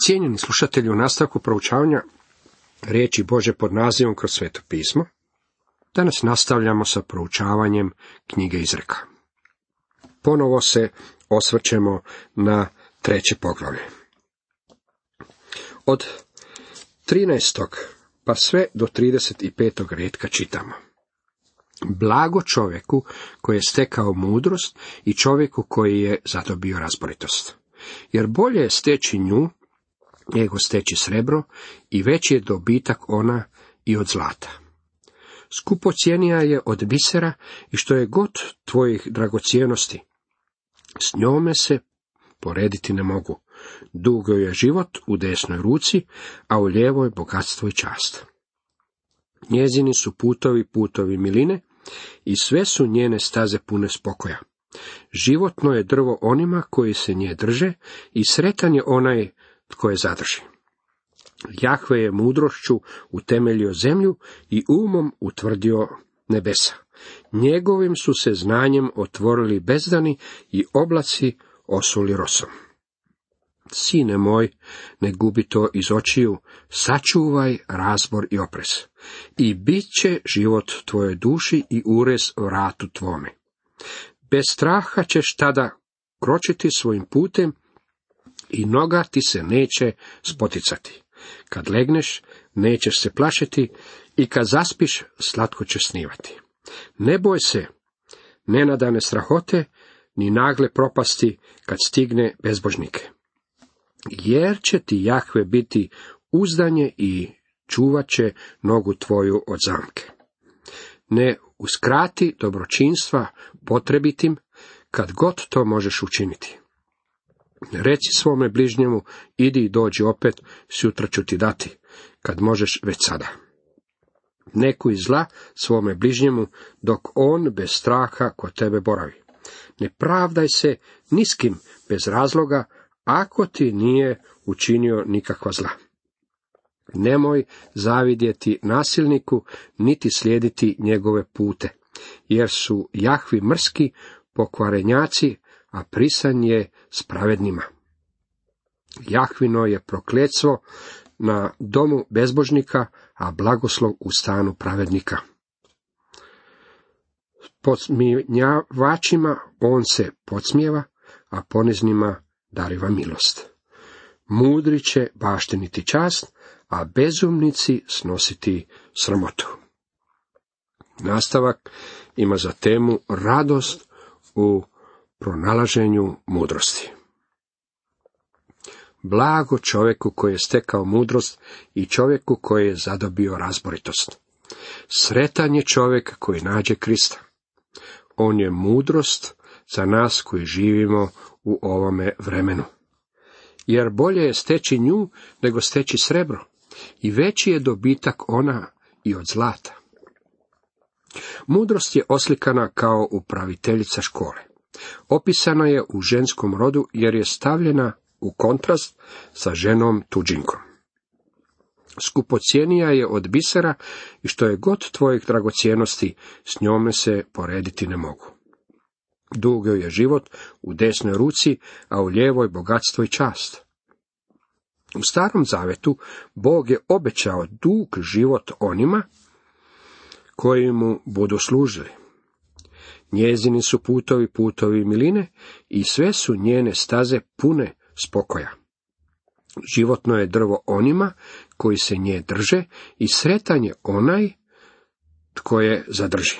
Cijenjeni slušatelji u nastavku proučavanja riječi Bože pod nazivom kroz sveto pismo, danas nastavljamo sa proučavanjem knjige izreka. Ponovo se osvrćemo na treće poglavlje. Od 13. pa sve do 35. redka čitamo. Blago čovjeku koji je stekao mudrost i čovjeku koji je zadobio razboritost. Jer bolje je steći nju, nego steći srebro i veći je dobitak ona i od zlata. Skupocijenija je od bisera i što je god tvojih dragocijenosti. S njome se porediti ne mogu. Dugo je život u desnoj ruci, a u lijevoj bogatstvo i čast. Njezini su putovi putovi miline i sve su njene staze pune spokoja. Životno je drvo onima koji se nje drže i sretan je onaj tko je zadrži. Jahve je mudrošću utemeljio zemlju i umom utvrdio nebesa. Njegovim su se znanjem otvorili bezdani i oblaci osuli rosom. Sine moj, ne gubi to iz očiju, sačuvaj razbor i oprez. I bit će život tvoje duši i urez vratu tvome. Bez straha ćeš tada kročiti svojim putem i noga ti se neće spoticati. Kad legneš, nećeš se plašiti i kad zaspiš, slatko ćeš snivati. Ne boj se, nenadane strahote, ni nagle propasti kad stigne bezbožnike. Jer će ti Jahve biti uzdanje i čuvat će nogu tvoju od zamke. Ne uskrati dobročinstva potrebitim, kad god to možeš učiniti. Reci svome bližnjemu, idi i dođi opet, sutra ću ti dati, kad možeš već sada. Neku iz zla svome bližnjemu, dok on bez straha kod tebe boravi. Ne pravdaj se niskim bez razloga, ako ti nije učinio nikakva zla. Nemoj zavidjeti nasilniku, niti slijediti njegove pute, jer su Jahvi mrski, pokvarenjaci, a prisan je s pravednima. Jahvino je prokletstvo na domu bezbožnika, a blagoslov u stanu pravednika. Podsmijavačima on se podsmijeva, a poniznima dariva milost. Mudri će bašteniti čast, a bezumnici snositi sramotu. Nastavak ima za temu radost u pronalaženju mudrosti. Blago čovjeku koji je stekao mudrost i čovjeku koji je zadobio razboritost. Sretan je čovjek koji nađe Krista. On je mudrost za nas koji živimo u ovome vremenu. Jer bolje je steći nju nego steći srebro i veći je dobitak ona i od zlata. Mudrost je oslikana kao upraviteljica škole. Opisana je u ženskom rodu jer je stavljena u kontrast sa ženom tuđinkom. Skupocijenija je od bisera i što je god tvojih dragocjenosti, s njome se porediti ne mogu. Dugo je život u desnoj ruci, a u lijevoj bogatstvo i čast. U starom zavetu Bog je obećao dug život onima koji mu budu služili. Njezini su putovi putovi miline i sve su njene staze pune spokoja. Životno je drvo onima koji se nje drže i sretan je onaj tko je zadrži.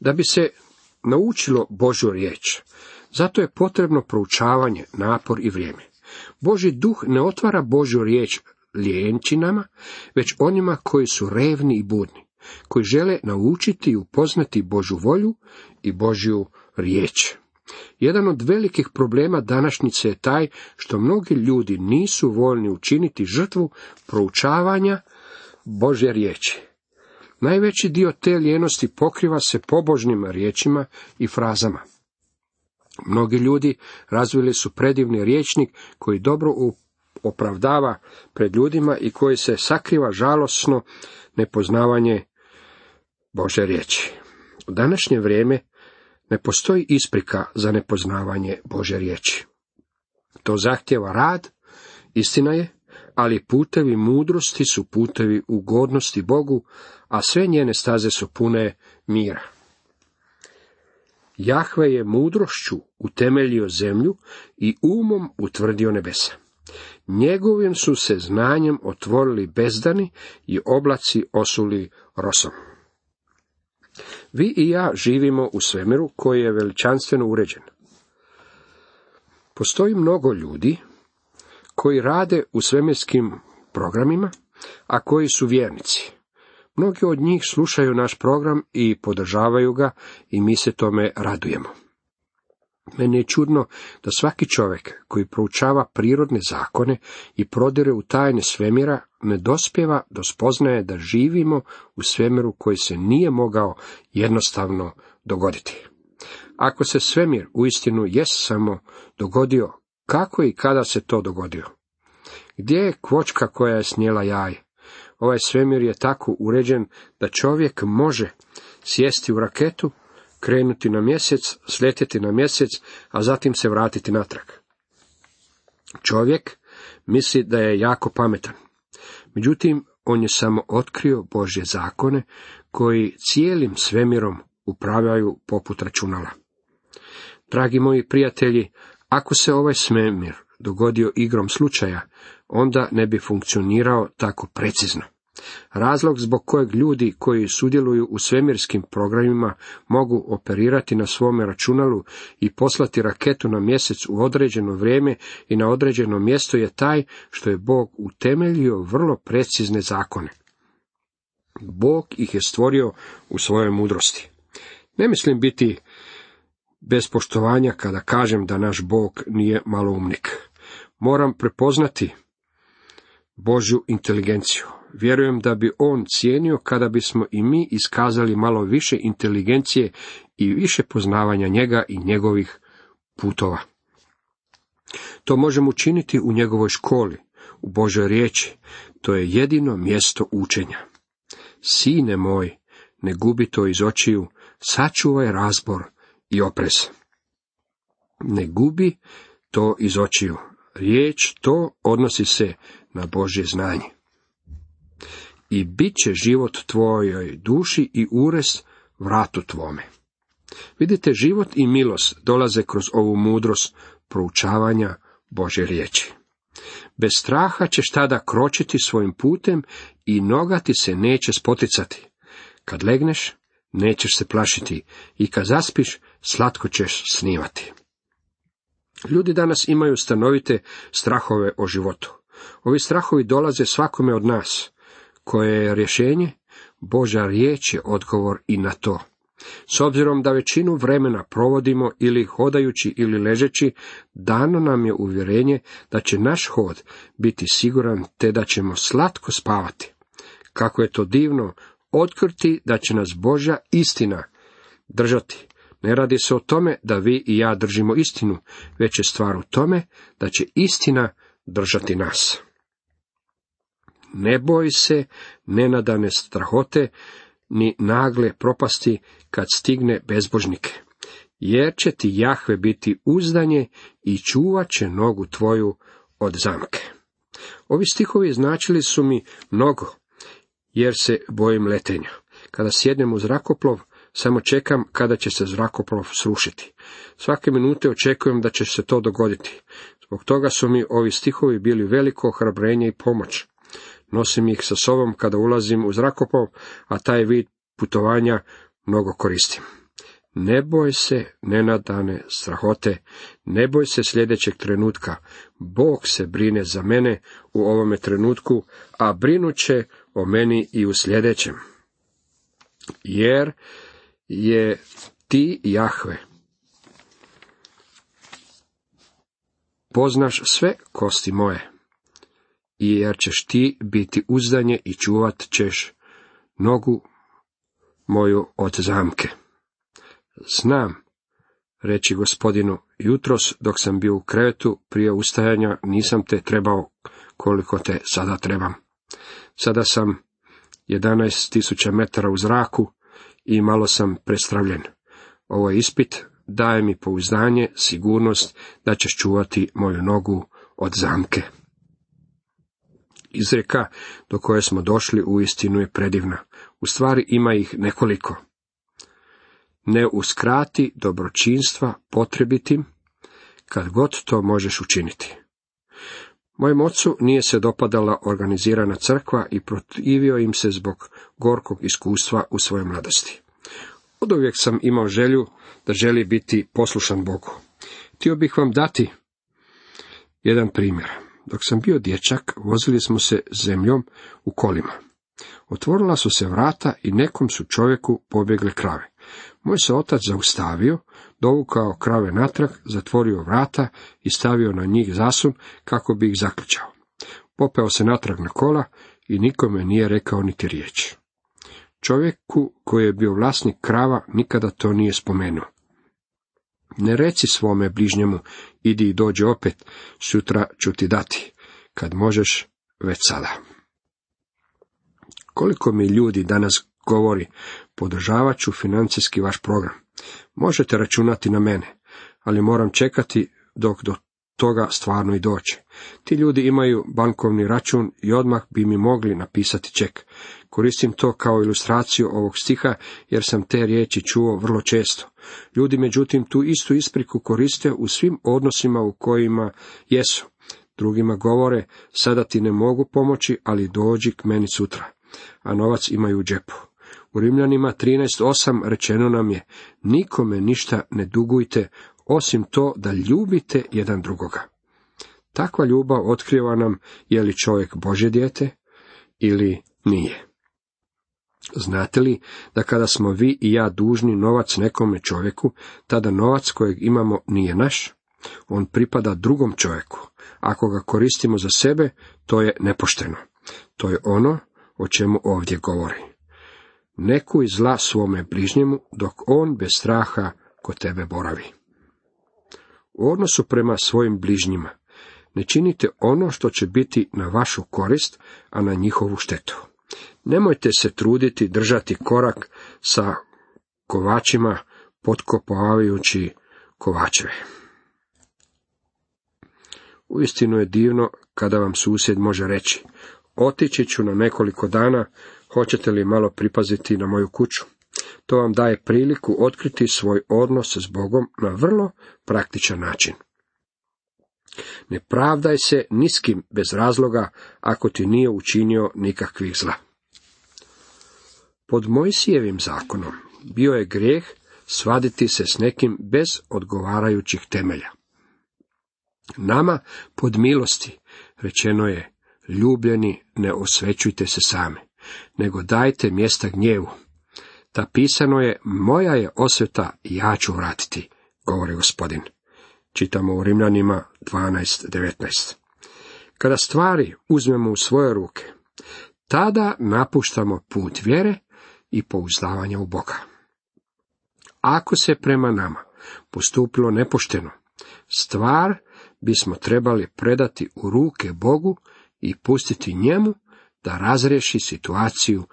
Da bi se naučilo Božju riječ, zato je potrebno proučavanje, napor i vrijeme. Boži duh ne otvara Božju riječ lijenčinama, već onima koji su revni i budni, koji žele naučiti i upoznati Božju volju i Božju riječ. Jedan od velikih problema današnjice je taj što mnogi ljudi nisu voljni učiniti žrtvu proučavanja Božje riječi. Najveći dio te lijenosti pokriva se pobožnim riječima i frazama. Mnogi ljudi razvili su predivni riječnik koji dobro opravdava pred ljudima i koji se sakriva žalosno nepoznavanje Bože riječi. U današnje vrijeme ne postoji isprika za nepoznavanje Bože riječi. To zahtjeva rad Istina je, ali putevi mudrosti su putevi ugodnosti Bogu, a sve njene staze su pune mira. Jahve je mudrošću utemeljio zemlju i umom utvrdio nebesa. Njegovim su se znanjem otvorili bezdani i oblaci osuli rosom. Vi i ja živimo u svemiru koji je veličanstveno uređen. Postoji mnogo ljudi koji rade u svemirskim programima, a koji su vjernici. Mnogi od njih slušaju naš program i podržavaju ga i mi se tome radujemo. Meni je čudno da svaki čovjek koji proučava prirodne zakone i prodire u tajne svemira ne dospjeva do spoznaje da živimo u svemiru koji se nije mogao jednostavno dogoditi. Ako se svemir uistinu jest samo dogodio, kako i kada se to dogodio? Gdje je kvočka koja je snijela jaj? Ovaj svemir je tako uređen da čovjek može sjesti u raketu, krenuti na mjesec, sletjeti na mjesec, a zatim se vratiti natrag. Čovjek misli da je jako pametan. Međutim, on je samo otkrio Božje zakone koji cijelim svemirom upravljaju poput računala. Dragi moji prijatelji, ako se ovaj svemir dogodio igrom slučaja, onda ne bi funkcionirao tako precizno. Razlog zbog kojeg ljudi koji sudjeluju u svemirskim programima mogu operirati na svome računalu i poslati raketu na mjesec u određeno vrijeme i na određeno mjesto je taj što je Bog utemeljio vrlo precizne zakone. Bog ih je stvorio u svojoj mudrosti. Ne mislim biti bez poštovanja kada kažem da naš Bog nije maloumnik. Moram prepoznati Božju inteligenciju. Vjerujem da bi on cijenio kada bismo i mi iskazali malo više inteligencije i više poznavanja njega i njegovih putova. To možemo učiniti u njegovoj školi, u Božoj riječi. To je jedino mjesto učenja. Sine moj, ne gubi to iz očiju, sačuvaj razbor i oprez. Ne gubi to iz očiju. Riječ to odnosi se na Božje znanje. I bit će život tvojoj duši i ures vratu tvome. Vidite, život i milost dolaze kroz ovu mudrost proučavanja Bože riječi. Bez straha ćeš tada kročiti svojim putem i noga ti se neće spoticati. Kad legneš, nećeš se plašiti i kad zaspiš, slatko ćeš snimati. Ljudi danas imaju stanovite strahove o životu. Ovi strahovi dolaze svakome od nas. Koje je rješenje? Boža riječ je odgovor i na to. S obzirom da većinu vremena provodimo ili hodajući ili ležeći, dano nam je uvjerenje da će naš hod biti siguran te da ćemo slatko spavati. Kako je to divno otkriti da će nas Božja istina držati. Ne radi se o tome da vi i ja držimo istinu, već je stvar u tome da će istina držati nas. Ne boj se nenadane strahote, ni nagle propasti kad stigne bezbožnike, jer će ti Jahve biti uzdanje i čuvat će nogu tvoju od zamke. Ovi stihovi značili su mi mnogo, jer se bojim letenja. Kada sjednem u zrakoplov, samo čekam kada će se zrakoplov srušiti. Svake minute očekujem da će se to dogoditi. Zbog toga su mi ovi stihovi bili veliko ohrabrenje i pomoć. Nosim ih sa sobom kada ulazim u zrakoplov, a taj vid putovanja mnogo koristim. Ne boj se nenadane strahote, ne boj se sljedećeg trenutka. Bog se brine za mene u ovome trenutku, a brinut će o meni i u sljedećem. Jer je ti Jahve. Poznaš sve kosti moje, jer ćeš ti biti uzdanje i čuvat ćeš nogu moju od zamke. Znam, reći gospodinu, jutros dok sam bio u krevetu prije ustajanja nisam te trebao koliko te sada trebam. Sada sam 11.000 metara u zraku i malo sam prestravljen. Ovo je ispit daje mi pouzdanje, sigurnost da ćeš čuvati moju nogu od zamke. Izreka do koje smo došli u istinu je predivna. U stvari ima ih nekoliko. Ne uskrati dobročinstva potrebitim, kad god to možeš učiniti. Mojem ocu nije se dopadala organizirana crkva i protivio im se zbog gorkog iskustva u svojoj mladosti. Od uvijek sam imao želju da želi biti poslušan Bogu. Htio bih vam dati jedan primjer. Dok sam bio dječak, vozili smo se zemljom u kolima. Otvorila su se vrata i nekom su čovjeku pobjegle krave. Moj se otac zaustavio, dovukao krave natrag, zatvorio vrata i stavio na njih zasun kako bi ih zaključao. Popeo se natrag na kola i nikome nije rekao niti riječ. Čovjeku koji je bio vlasnik krava nikada to nije spomenuo. Ne reci svome bližnjemu, idi i dođi opet, sutra ću ti dati, kad možeš već sada. Koliko mi ljudi danas govori, podržavat ću financijski vaš program. Možete računati na mene, ali moram čekati dok do toga stvarno i doće. Ti ljudi imaju bankovni račun i odmah bi mi mogli napisati ček. Koristim to kao ilustraciju ovog stiha jer sam te riječi čuo vrlo često. Ljudi međutim tu istu ispriku koriste u svim odnosima u kojima jesu. Drugima govore, sada ti ne mogu pomoći, ali dođi k meni sutra, a novac imaju u džepu. U Rimljanima 13.8 rečeno nam je, nikome ništa ne dugujte, osim to da ljubite jedan drugoga. Takva ljubav otkriva nam je li čovjek Bože dijete ili nije. Znate li da kada smo vi i ja dužni novac nekome čovjeku, tada novac kojeg imamo nije naš? On pripada drugom čovjeku. Ako ga koristimo za sebe, to je nepošteno. To je ono o čemu ovdje govori. Neku zla svome bližnjemu, dok on bez straha kod tebe boravi. U odnosu prema svojim bližnjima, ne činite ono što će biti na vašu korist, a na njihovu štetu. Nemojte se truditi držati korak sa kovačima, potkopavajući kovačeve. Uistinu je divno kada vam susjed može reći, otići ću na nekoliko dana, hoćete li malo pripaziti na moju kuću? To vam daje priliku otkriti svoj odnos s Bogom na vrlo praktičan način. Ne pravdaj se niskim bez razloga ako ti nije učinio nikakvih zla. Pod Mojsijevim zakonom bio je grijeh svaditi se s nekim bez odgovarajućih temelja. Nama pod milosti rečeno je, ljubljeni ne osvećujte se same, nego dajte mjesta gnjevu. Ta pisano je, moja je osveta, ja ću vratiti, govori gospodin. Čitamo u Rimljanima 12.19. Kada stvari uzmemo u svoje ruke, tada napuštamo put vjere i pouzdavanja u Boga. Ako se prema nama postupilo nepošteno, stvar bismo trebali predati u ruke Bogu i pustiti njemu da razriješi situaciju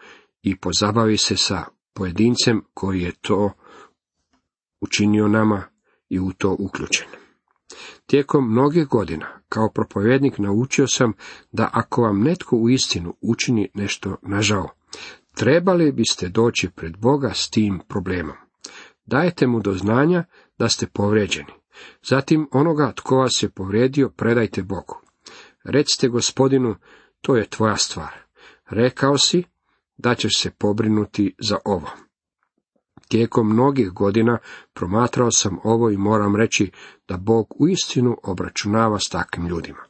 i pozabavi se sa pojedincem koji je to učinio nama i u to uključen. Tijekom mnogih godina, kao propovjednik, naučio sam da ako vam netko u istinu učini nešto nažao, trebali biste doći pred Boga s tim problemom. Dajte mu do znanja da ste povrijeđeni. Zatim onoga tko vas je povrijedio predajte Bogu. Recite gospodinu, to je tvoja stvar. Rekao si da ćeš se pobrinuti za ovo. Tijekom mnogih godina promatrao sam ovo i moram reći da Bog uistinu obračunava s takvim ljudima.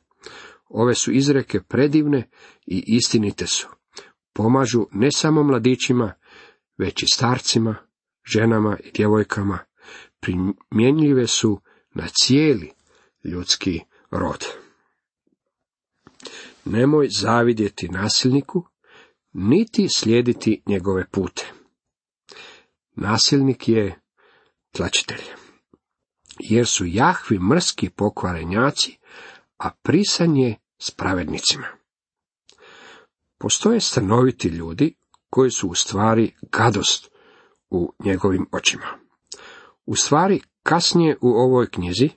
Ove su izreke predivne i istinite su. Pomažu ne samo mladićima, već i starcima, ženama i djevojkama. Primjenjive su na cijeli ljudski rod. Nemoj zavidjeti nasilniku, niti slijediti njegove pute. Nasilnik je tlačitelj, jer su Jahvi mrski pokvarenjaci, a prisan je s pravednicima. Postoje stanoviti ljudi koji su u stvari gadost u njegovim očima. U stvari, kasnije u ovoj knjizi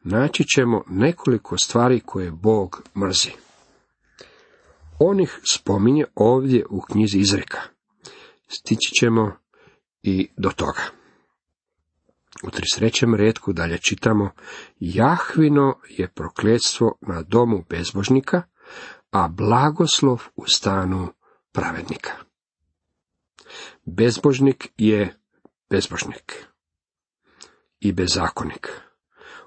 naći ćemo nekoliko stvari koje Bog mrzi. On ih spominje ovdje u knjizi izreka. Stići ćemo i do toga. U 33. redku dalje čitamo, Jahvino je prokletstvo na domu bezbožnika, a blagoslov u stanu pravednika. Bezbožnik je bezbožnik i bezakonik.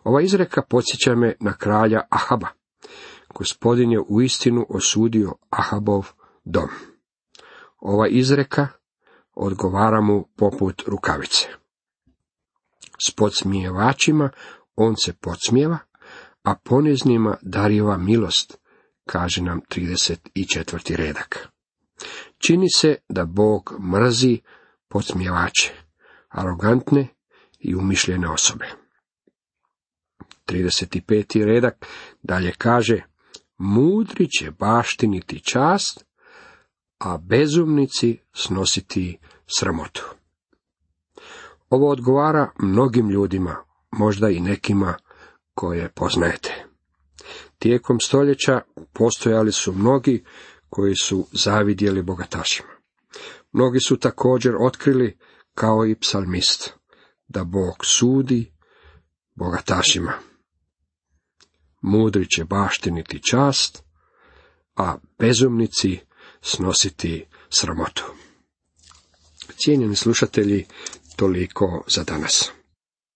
Ova izreka podsjeća me na kralja Ahaba. Gospodin je uistinu osudio Ahabov dom. Ova izreka odgovara mu poput rukavice. S podsmijevačima on se podsmijeva, a poniznima dariva milost, kaže nam 34. redak. Čini se da Bog mrzi podsmijevače, arogantne i umišljene osobe. 35. redak dalje kaže, mudri će baštiniti čast, a bezumnici snositi sramotu. Ovo odgovara mnogim ljudima, možda i nekima koje poznajete. Tijekom stoljeća postojali su mnogi koji su zavidjeli bogatašima. Mnogi su također otkrili, kao i psalmist, da Bog sudi bogatašima. Mudri će baštiniti čast, a bezumnici snositi sramotu. Cijenjeni slušatelji, toliko za danas.